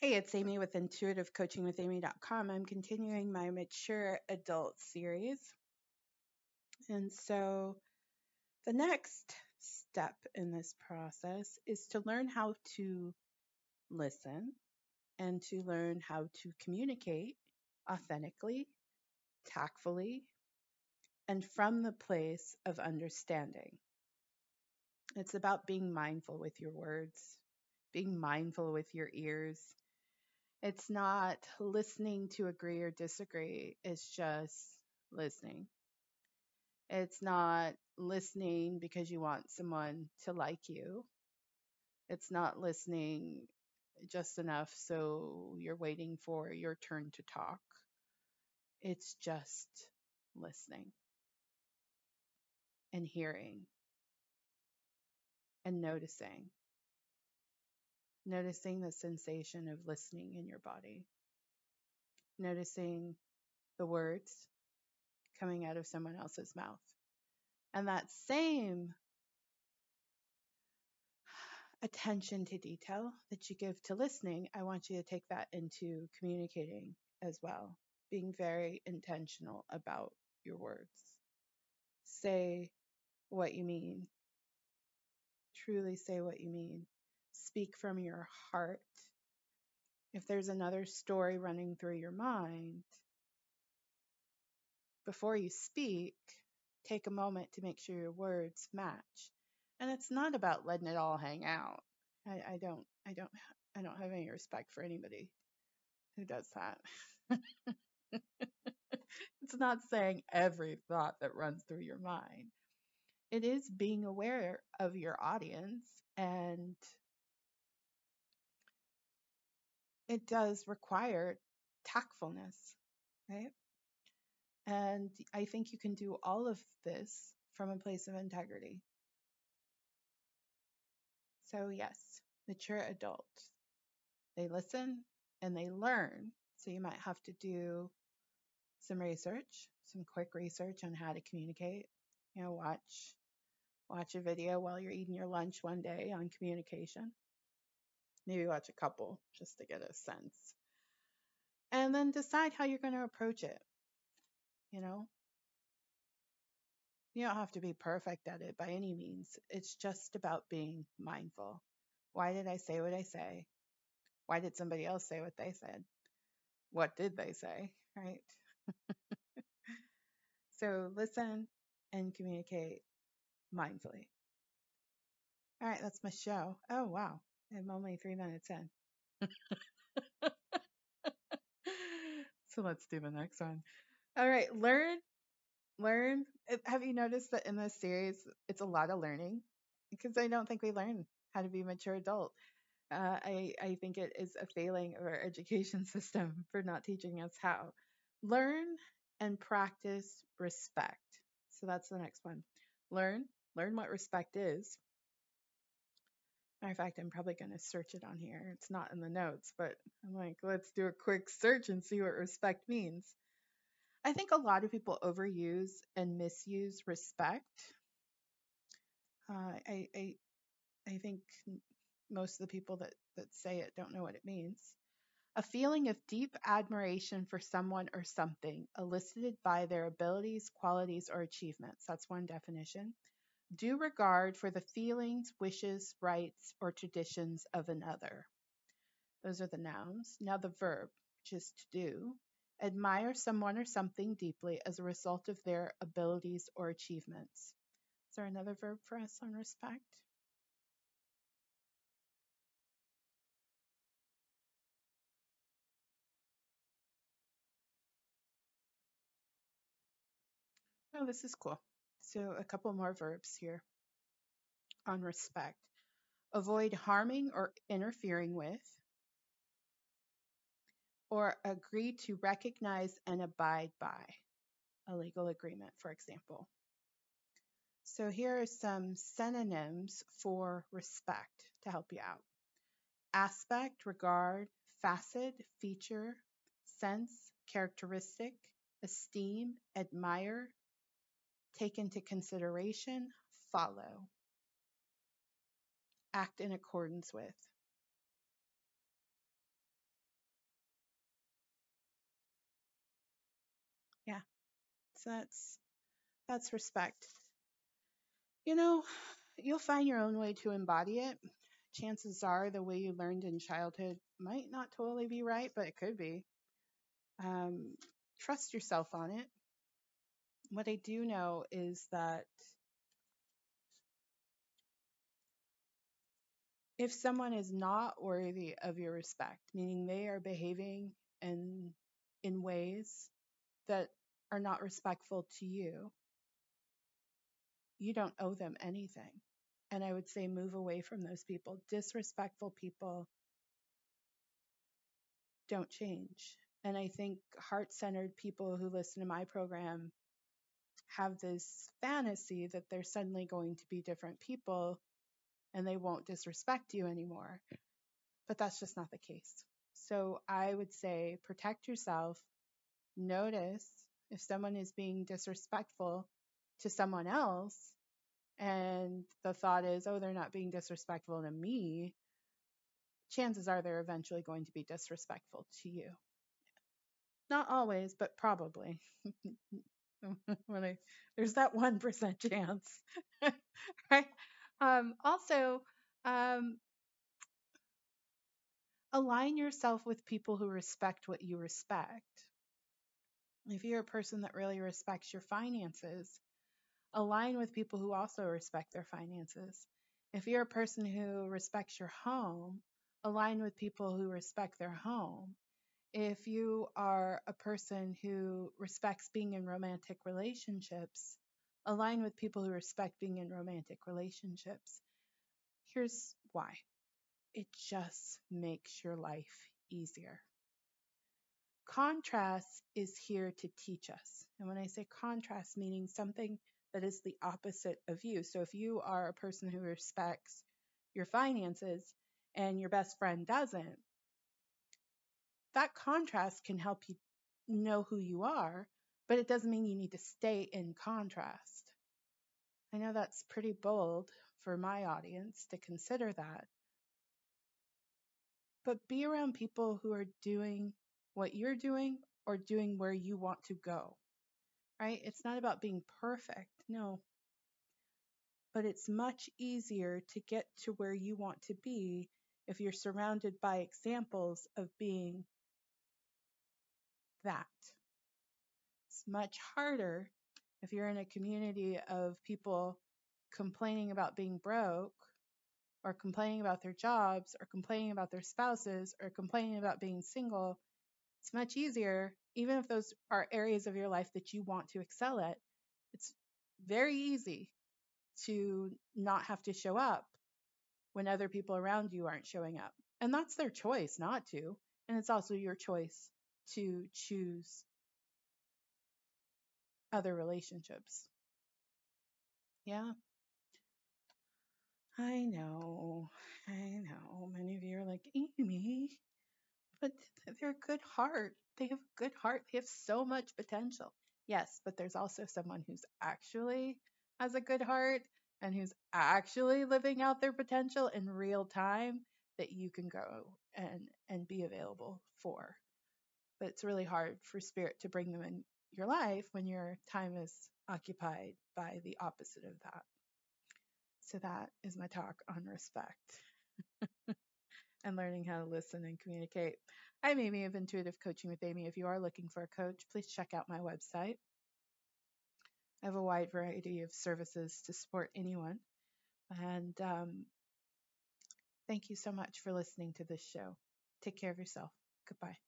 Hey, it's Amy with intuitivecoachingwithamy.com. I'm continuing my mature adult series. And so the next step in this process is to learn how to listen and to learn how to communicate authentically, tactfully, and from the place of understanding. It's about being mindful with your words, being mindful with your ears. It's not listening to agree or disagree, it's just listening. It's not listening because you want someone to like you. It's not listening just enough so you're waiting for your turn to talk. It's just listening and hearing and noticing. Noticing the sensation of listening in your body. Noticing the words coming out of someone else's mouth. And that same attention to detail that you give to listening, I want you to take that into communicating as well, being very intentional about your words. Say what you mean, truly say what you mean, speak from your heart. If there's another story running through your mind, before you speak, take a moment to make sure your words match. And it's not about letting it all hang out. I, I don't, I don't, I don't have any respect for anybody who does that. it's not saying every thought that runs through your mind. It is being aware of your audience and it does require tactfulness, right? And I think you can do all of this from a place of integrity. So, yes, mature adults, they listen and they learn. So, you might have to do some research, some quick research on how to communicate. You know, watch watch a video while you're eating your lunch one day on communication. Maybe watch a couple just to get a sense. And then decide how you're going to approach it. You know, you don't have to be perfect at it by any means. It's just about being mindful. Why did I say what I say? Why did somebody else say what they said? What did they say? Right? so listen and communicate mindfully. All right, that's my show. Oh, wow. I'm only three minutes in. so let's do the next one. All right, learn, learn. Have you noticed that in this series, it's a lot of learning? Because I don't think we learn how to be a mature adult. Uh, I, I think it is a failing of our education system for not teaching us how. Learn and practice respect. So that's the next one. Learn, learn what respect is. Matter of fact, I'm probably going to search it on here. It's not in the notes, but I'm like, let's do a quick search and see what respect means. I think a lot of people overuse and misuse respect. Uh, I, I, I think most of the people that, that say it don't know what it means. A feeling of deep admiration for someone or something elicited by their abilities, qualities, or achievements. That's one definition. Due regard for the feelings, wishes, rights, or traditions of another. Those are the nouns. Now the verb, which is to do. Admire someone or something deeply as a result of their abilities or achievements. Is there another verb for us on respect? Oh, this is cool. So, a couple more verbs here on respect. Avoid harming or interfering with, or agree to recognize and abide by a legal agreement, for example. So, here are some synonyms for respect to help you out aspect, regard, facet, feature, sense, characteristic, esteem, admire, take into consideration, follow, act in accordance with. Yeah, so that's that's respect. You know, you'll find your own way to embody it. Chances are the way you learned in childhood might not totally be right, but it could be. Um, trust yourself on it. What I do know is that if someone is not worthy of your respect, meaning they are behaving in in ways that are not respectful to you, you don't owe them anything. And I would say move away from those people. Disrespectful people don't change. And I think heart centered people who listen to my program have this fantasy that they're suddenly going to be different people and they won't disrespect you anymore. But that's just not the case. So I would say protect yourself. Notice if someone is being disrespectful to someone else and the thought is, oh, they're not being disrespectful to me, chances are they're eventually going to be disrespectful to you. Not always, but probably. when I, there's that 1% chance, right? Um, also, um, align yourself with people who respect what you respect. If you're a person that really respects your finances, align with people who also respect their finances. If you're a person who respects your home, align with people who respect their home. If you are a person who respects being in romantic relationships, align with people who respect being in romantic relationships. Here's why it just makes your life easier. Contrast is here to teach us. And when I say contrast, meaning something that is the opposite of you. So if you are a person who respects your finances and your best friend doesn't, that contrast can help you know who you are, but it doesn't mean you need to stay in contrast. I know that's pretty bold for my audience to consider that. But be around people who are doing what you're doing or doing where you want to go right? It's not about being perfect, no. But it's much easier to get to where you want to be if you're surrounded by examples of being that. It's much harder if you're in a community of people complaining about being broke or complaining about their jobs or complaining about their spouses or complaining about being single. It's much easier even if those are areas of your life that you want to excel at, it's very easy to not have to show up when other people around you aren't showing up. And that's their choice not to. And it's also your choice to choose other relationships. Yeah. I know. I know. Many of you are like, Amy, but they're a good heart. They have a good heart. They have so much potential. Yes, but there's also someone who's actually has a good heart and who's actually living out their potential in real time that you can go and and be available for. But it's really hard for spirit to bring them in your life when your time is occupied by the opposite of that. So that is my talk on respect. and learning how to listen and communicate. I'm Amy of Intuitive Coaching with Amy. If you are looking for a coach, please check out my website. I have a wide variety of services to support anyone. And um, thank you so much for listening to this show. Take care of yourself. Goodbye.